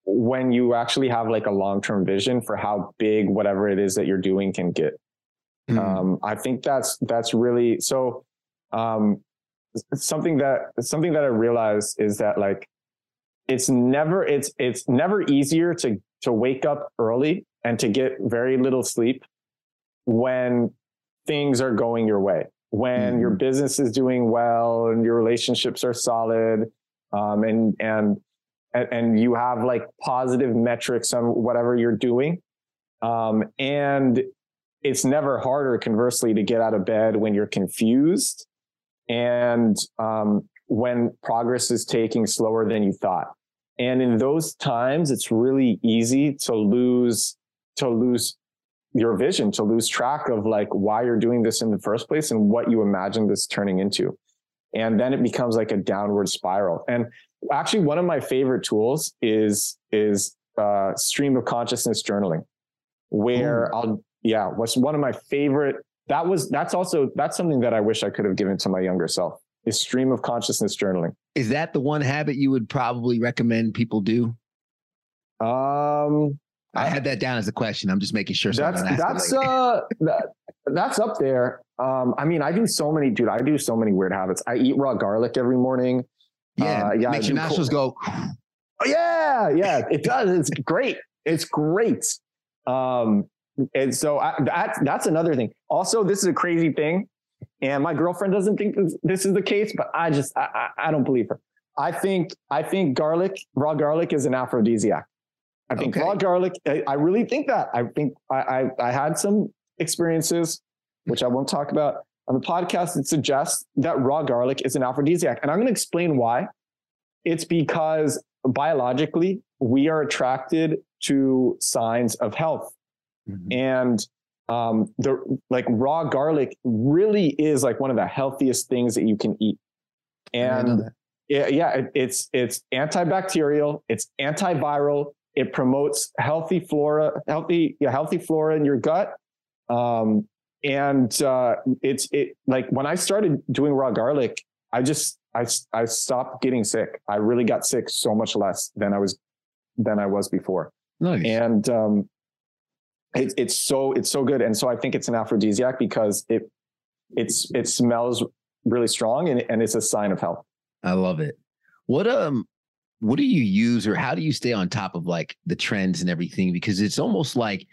when you actually have like a long term vision for how big whatever it is that you're doing can get. Mm. Um, I think that's that's really so. Um, something that something that I realized is that like it's never it's it's never easier to to wake up early and to get very little sleep when things are going your way, when mm your business is doing well and your relationships are solid, um, and and and you have like positive metrics on whatever you're doing, um, and it's never harder, conversely, to get out of bed when you're confused and um, when progress is taking slower than you thought. And in those times, it's really easy to lose to lose your vision, to lose track of like why you're doing this in the first place and what you imagine this turning into. And then it becomes like a downward spiral. And actually, one of my favorite tools is is uh, stream of consciousness journaling, where Ooh. I'll yeah, what's one of my favorite. That was that's also that's something that I wish I could have given to my younger self. Is stream of consciousness journaling. Is that the one habit you would probably recommend people do? Um, I had that down as a question. I'm just making sure. That's that's uh that, that's up there. Um, I mean, I do so many, dude. I do so many weird habits. I eat raw garlic every morning. Yeah, uh, yeah. Makes your nostrils cold. go. Oh, yeah, yeah. It does. It's great. It's great. Um, and so I, that's that's another thing. Also, this is a crazy thing, and my girlfriend doesn't think this, this is the case, but I just I, I, I don't believe her. I think I think garlic, raw garlic, is an aphrodisiac. I think okay. raw garlic. I, I, really think that. I think I, I, I had some experiences, which I won't talk about on the podcast, that suggests that raw garlic is an aphrodisiac, and I'm going to explain why. It's because biologically we are attracted to signs of health, mm-hmm. and um, the like raw garlic really is like one of the healthiest things that you can eat, and yeah, yeah, it, it's it's antibacterial, it's antiviral, it promotes healthy flora, healthy, yeah, healthy flora in your gut. Um, and uh, it's it like when I started doing raw garlic, I just I I stopped getting sick. I really got sick so much less than I was than I was before. Nice. And um, it, it's so it's so good, and so I think it's an aphrodisiac because it it's it smells really strong and, and it's a sign of health. I love it. What um what do you use or how do you stay on top of like the trends and everything? Because it's almost like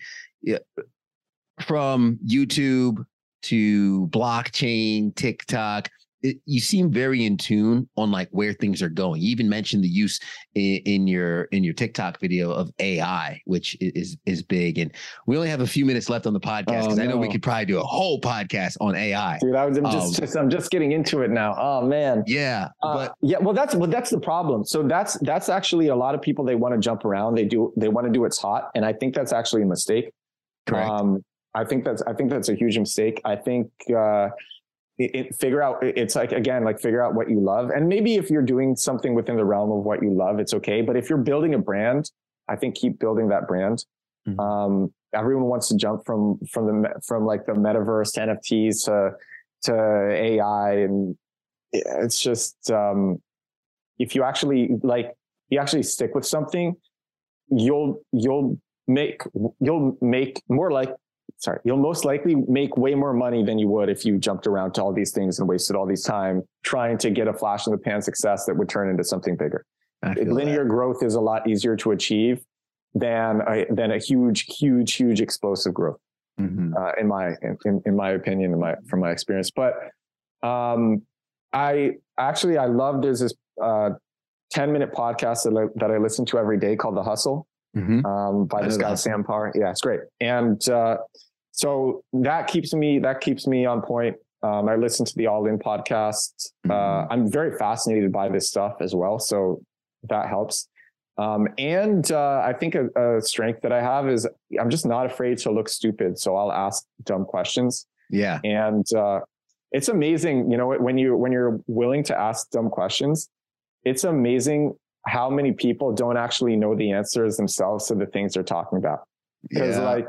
from YouTube to blockchain, TikTok, it, you seem very in tune on like where things are going. You even mentioned the use in, in your in your TikTok video of AI, which is is big. And we only have a few minutes left on the podcast because oh, no. I know we could probably do a whole podcast on AI. Dude, I was I'm just, um, just I'm just getting into it now. Oh man. Yeah. Uh, but yeah, well that's well that's the problem. So that's that's actually a lot of people they want to jump around. They do they want to do what's hot, and I think that's actually a mistake. Correct. Um, I think that's I think that's a huge mistake. I think uh, it, it, figure out it's like again like figure out what you love, and maybe if you're doing something within the realm of what you love, it's okay. But if you're building a brand, I think keep building that brand. Mm-hmm. Um, everyone wants to jump from from the from like the metaverse to NFTs to to AI, and it's just um, if you actually like you actually stick with something, you'll you'll make you'll make more like sorry, you'll most likely make way more money than you would if you jumped around to all these things and wasted all these time trying to get a flash in the pan success that would turn into something bigger. Linear that. growth is a lot easier to achieve than a, than a huge, huge, huge explosive growth. Mm-hmm. Uh, in my in, in my opinion, in my from my experience, but um, I actually I love there's this uh, 10 minute podcast that I, that I listen to every day called The Hustle mm-hmm. um, by this guy Sam Parr. Yeah, it's great. And uh, so that keeps me that keeps me on point. Um, I listen to the All In podcast. Uh, mm-hmm. Uh, I'm very fascinated by this stuff as well, so that helps. Um, and uh, I think a, a, strength that I have is I'm just not afraid to look stupid. So I'll ask dumb questions. Yeah, and uh, it's amazing. You know, when you when you're willing to ask dumb questions, it's amazing how many people don't actually know the answers themselves to the things they're talking about. Because yeah. like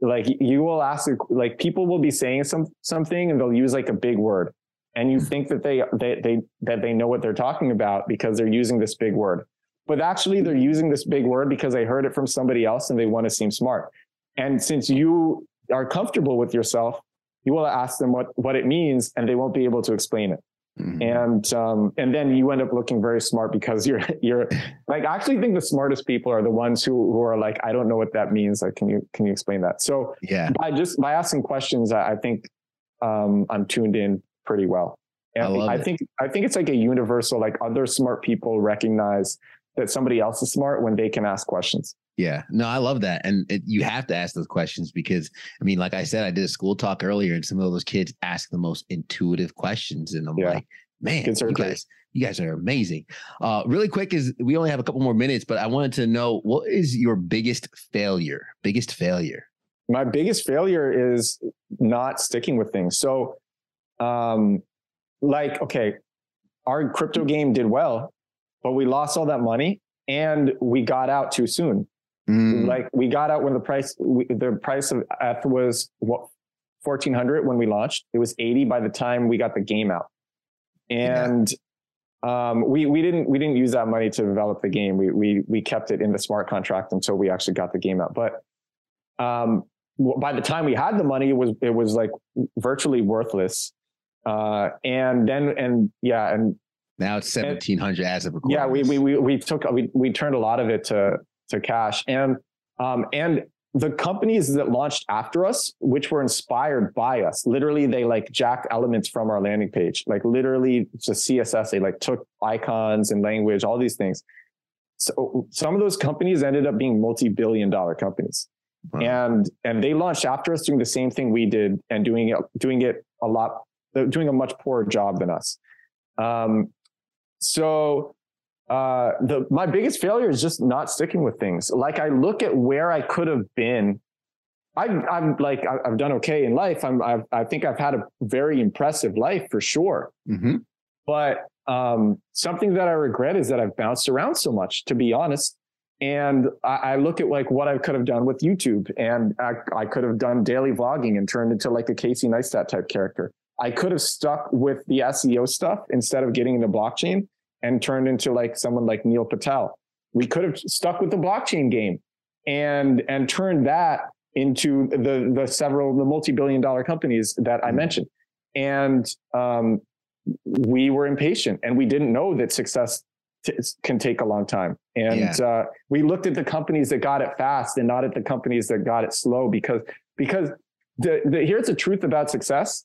like you will ask like people will be saying some something and they'll use like a big word. And you hmm. think that they they they that they know what they're talking about because they're using this big word. But actually they're hmm. using this big word because they heard it from somebody else and they want to seem smart. And since you are comfortable with yourself you will ask them what what it means and they won't be able to explain it Mm-hmm. And um, and then you end up looking very smart because you're you're like I actually think the smartest people are the ones who who are like I don't know what that means. Like can you can you explain that? So yeah, by just by asking questions, I, I think um, I'm tuned in pretty well. And I, I think I think it's like a universal like other smart people recognize that somebody else is smart when they can ask questions. Yeah, no, I love that, and it, you have to ask those questions because I mean, like I said, I did a school talk earlier, and some of those kids ask the most intuitive questions, and I'm yeah. like, man, you guys, you guys are amazing. Uh, really quick, is we only have a couple more minutes, but I wanted to know what is your biggest failure? Biggest failure? My biggest failure is not sticking with things. So, um, like, okay, our crypto game did well, but we lost all that money and we got out too soon. Mm. Like we got out when the price we, the price of ETH was what fourteen hundred when we launched. It was eighty by the time we got the game out, and yeah. um, we we didn't we didn't use that money to develop the game. We we we kept it in the smart contract until we actually got the game out. But um, by the time we had the money, it was it was like virtually worthless. Uh, and then and yeah, and now it's seventeen hundred as of recording. Yeah, we we we we took we we turned a lot of it to to cash. And um, and the companies that launched after us, which were inspired by us, literally they like jacked elements from our landing page, like literally just CSS. They like took icons and language, all these things. So some of those companies ended up being multi-billion dollar companies. Wow. And and they launched after us doing the same thing we did and doing it doing it a lot doing a much poorer job than us. Um, so uh, the my biggest failure is just not sticking with things. Like I look at where I could have been. I, I'm like I've done okay in life. I'm I've, i think I've had a very impressive life for sure. Mm-hmm. But um, something that I regret is that I've bounced around so much. To be honest, and I, I, look at like what I could have done with YouTube, and I, I could have done daily vlogging and turned into like a Casey Neistat type character. I could have stuck with the SEO stuff instead of getting into blockchain and turned into like someone like Neil Patel. We could have stuck with the blockchain game and and turned that into the the several the multi-billion dollar companies that I mm-hmm. mentioned. And um, we were impatient and we didn't know that success t- can take a long time. And yeah. uh, we looked at the companies that got it fast and not at the companies that got it slow because because the, the here's the truth about success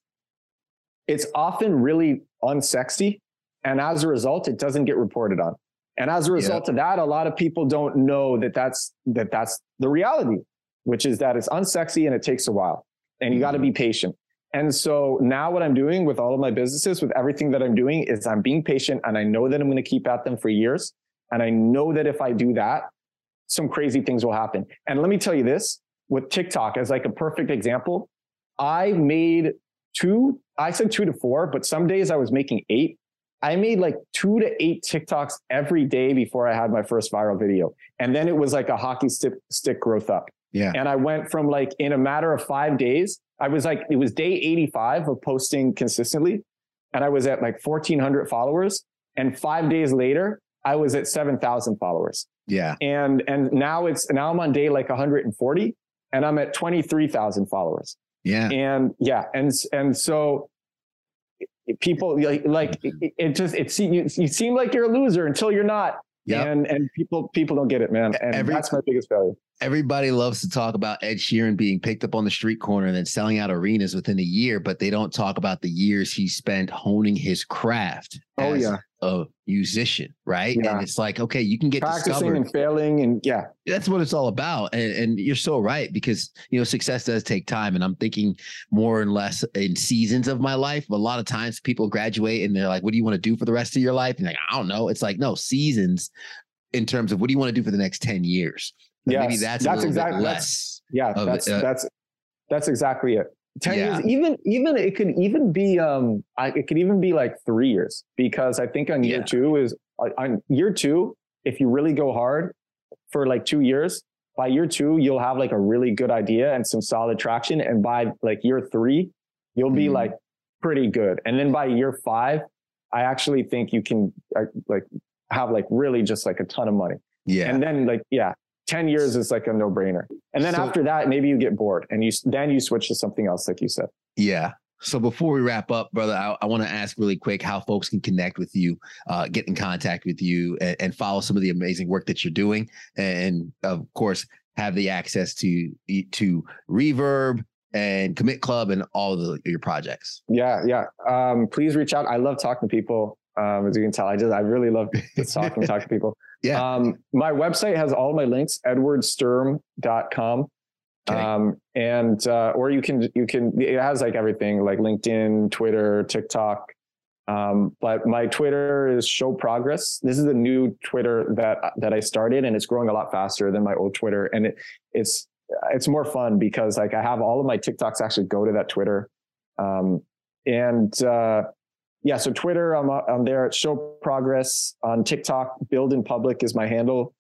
it's often really unsexy. And as a result, it doesn't get reported on. And as a result yep. of that, a lot of people don't know that that's, that that's the reality, which is that it's unsexy and it takes a while and you got to be mm-hmm. patient. And so now what I'm doing with all of my businesses, with everything that I'm doing is I'm being patient and I know that I'm going to keep at them for years. And I know that if I do that, some crazy things will happen. And let me tell you this with TikTok as like a perfect example. I made two, I said two to four, but some days I was making eight. I made like two to eight TikToks every day before I had my first viral video. And then it was like a hockey stick, stick growth up. Yeah. And I went from like in a matter of five days, I was like, it was day 85 of posting consistently. And I was at like 1400 followers. And five days later, I was at 7,000 followers. Yeah. And, and now it's, now I'm on day like 140 and I'm at 23,000 followers. Yeah. And yeah. And, and so people like, like mm-hmm. it, it just, it seems, you, you seem like you're a loser until you're not. Yeah. And, and people, people don't get it, man. And Every, that's my biggest failure everybody loves to talk about Ed Sheeran being picked up on the street corner and then selling out arenas within a year, but they don't talk about the years he spent honing his craft. Oh yeah, a musician, right? Yeah. And it's like, okay, you can get practicing discovered. and failing, and yeah, that's what it's all about. And, and you're so right because you know success does take time, and I'm thinking more and less in seasons of my life. A lot of times people graduate and they're like, "What do you want to do for the rest of your life?" And like, I don't know. It's like no seasons in terms of what do you want to do for the next 10 years yeah, maybe that's that's exactly less. yeah, that's uh, that's that's exactly it. Ten yeah. years, even even it could even be um, I, it could even be like three years because I think on year yeah. two is on year two if you really go hard for like two years by year two you'll have like a really good idea and some solid traction and by like year three you'll be mm. like pretty good and then by year five i actually think you can uh, like have like really just like a ton of money yeah and then like yeah 10 years is like a no brainer. And then so, after that, maybe you get bored and you, then you switch to something else, like you said. Yeah. So before we wrap up, brother, I, I want to ask really quick how folks can connect with you, uh, get in contact with you, and, and, follow some of the amazing work that you're doing, and of course have the access to to Reverb and Commit Club and all the, your projects. Yeah, yeah. Um, please reach out. I love talking to people. Um, as you can tell, I just I really love to talk and to people. Yeah. Um, my website has all my links, edwardsturm.com. Okay. Um, and, uh, or you can, you can, it has like everything like LinkedIn, Twitter, TikTok. Um, but my Twitter is show progress. This is a new Twitter that, that I started and it's growing a lot faster than my old Twitter. And it, it's, it's more fun because like I have all of my TikToks actually go to that Twitter. Um, and, uh, yeah, so Twitter, I'm, I'm there at Show Progress. On TikTok, Build in Public is my handle,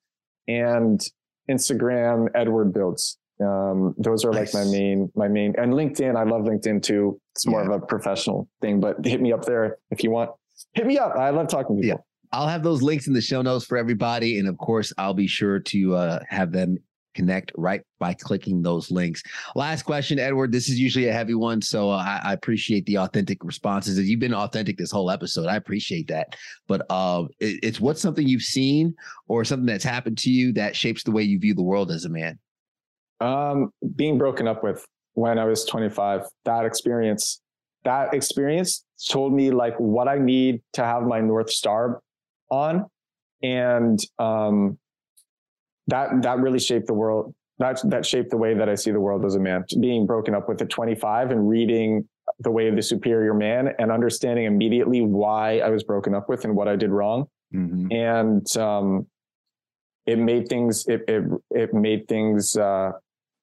and Instagram, Edward Builds. Um, those are nice. like my main, my main, and LinkedIn. I love LinkedIn too. It's more yeah. of a professional thing, but hit me up there if you want. Hit me up. I love talking to people. Yeah. I'll have those links in the show notes for everybody. And of course, I'll be sure to uh, have them connect right by clicking those links. Last question, Edward. This is usually a heavy one, so uh, I, I, appreciate the authentic responses. You've been authentic this whole episode. I appreciate that. But uh, it, it's what's something you've seen or something that's happened to you that shapes the way you view the world as a man. Um, being broken up with when I was 25. That experience, that experience told me like what I need to have my north star on, and um, that that really shaped the world. That that shaped the way that I see the world as a man. Being broken up with at 25 and reading the way of the superior man and understanding immediately why I was broken up with and what I did wrong. Mm-hmm. And um, it made things it it, it made things uh,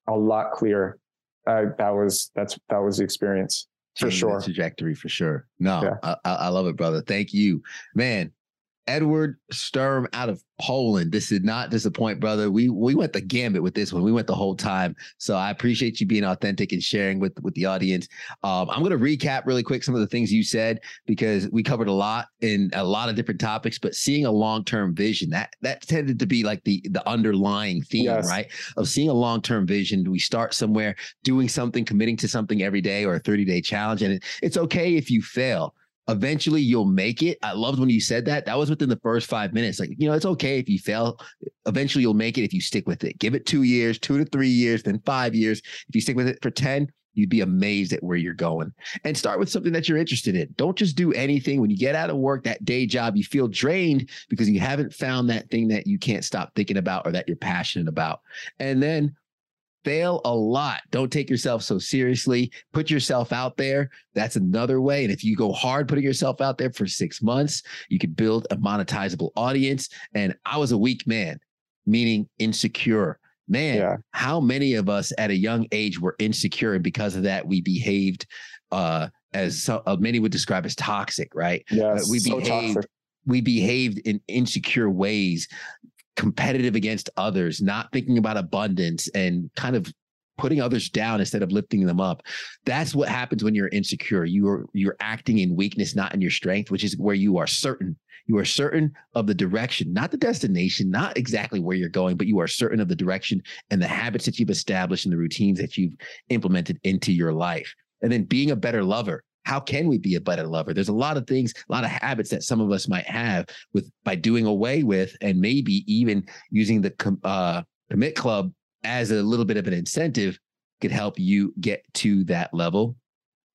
a lot clearer. Uh, that was that's that was the experience for sure. Trajectory for sure. No, yeah. I, I love it, brother. Thank you, man. Edward Sturm out of Poland. This did not disappoint, brother. We we went the gambit with this one. We went the whole time. So I appreciate you being authentic and sharing with with the audience. Um, I'm going to recap really quick some of the things you said because we covered a lot in a lot of different topics. But seeing a long term vision that that tended to be like the the underlying theme, yes. right? Of seeing a long term vision. Do we start somewhere, doing something, committing to something every day or a 30 day challenge, and it, it's okay if you fail eventually you'll make it. I loved when you said that. That was within the first five minutes. Like, you know, it's okay if you fail. Eventually you'll make it if you stick with it. Give it two years, two to three years, then five years. If you stick with it for 10, You'd be amazed at where you're going. And start with something that you're interested in. Don't just do anything. When you get out of work, that day job, you feel drained because you haven't found that thing that you can't stop thinking about or that you're passionate about. And then fail a lot. Don't take yourself so seriously. Put yourself out there. That's another way. And if you go hard putting yourself out there for six months, you could build a monetizable audience. And I was a weak man, meaning insecure. Man, yeah. how many of us at a young age were insecure, and because of that, we behaved uh, as so, uh, many would describe as toxic, right? Yeah, uh, we so behaved. Toxic. We behaved in insecure ways competitive against others, not thinking about abundance and kind of putting others down instead of lifting them up. That's what happens when you're insecure. You are you're acting in weakness, not in your strength, which is where you are certain. You are certain of the direction, not the destination, not exactly where you're going, but you are certain of the direction and the habits that you've established and the routines that you've implemented into your life. And then being a better lover how can we be a better lover? There's a lot of things a lot of habits that some of us might have with by doing away with and maybe even using the uh, commit club as a little bit of an incentive could help you get to that level.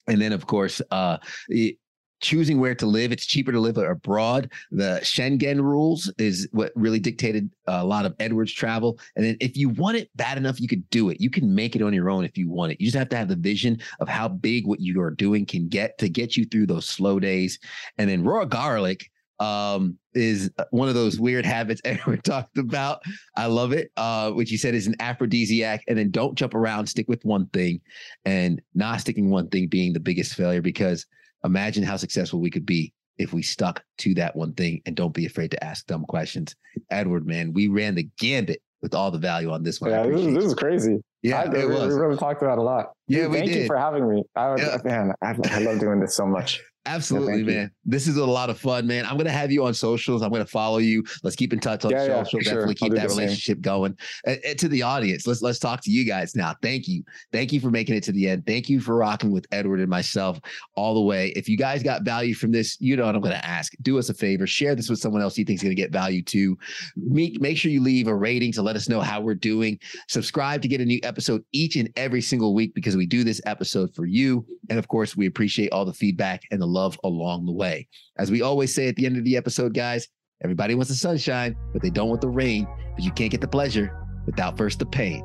And then of course uh, it, choosing where to live. It's cheaper to live abroad. The Schengen rules is what really dictated a lot of Edwards travel. And then if you want it bad enough, you could do it. You can make it on your own if you want it. You just have to have the vision of how big what you are doing can get to get you through those slow days. And then raw garlic um, is one of those weird habits Edward talked about. I love it, uh, which he said is an aphrodisiac. And then don't jump around, stick with one thing, and not sticking one thing being the biggest failure because imagine how successful we could be if we stuck to that one thing and don't be afraid to ask dumb questions. Edward, man, we ran the gambit with all the value on this one. Yeah, this is, this is, crazy. Yeah, I, it we, was. we really talked about a lot. Yeah, Dude, we thank did. you for having me. I, Yeah. Man, I, I love doing this so much. Absolutely, you. man. This is a lot of fun, man. I'm gonna have you on socials. I'm gonna follow you. Let's keep in touch on Yeah, yeah, social. sure. Definitely I'll keep that the same. relationship going. And, and to the audience, let's let's talk to you guys now. Thank you, thank you for making it to the end. Thank you for rocking with Edward and myself all the way. If you guys got value from this, you know what I'm gonna ask. Do us a favor, share this with someone else you think is gonna get value too. Make make sure you leave a rating to let us know how we're doing. Subscribe to get a new episode each and every single week because we do this episode for you. And of course, we appreciate all the feedback and the love along the way. As we always say at the end of the episode, guys, everybody wants the sunshine, but they don't want the rain. But you can't get the pleasure without first the pain.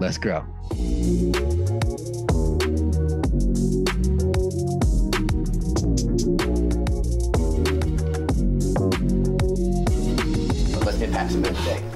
Let's grow. Let's get some of day.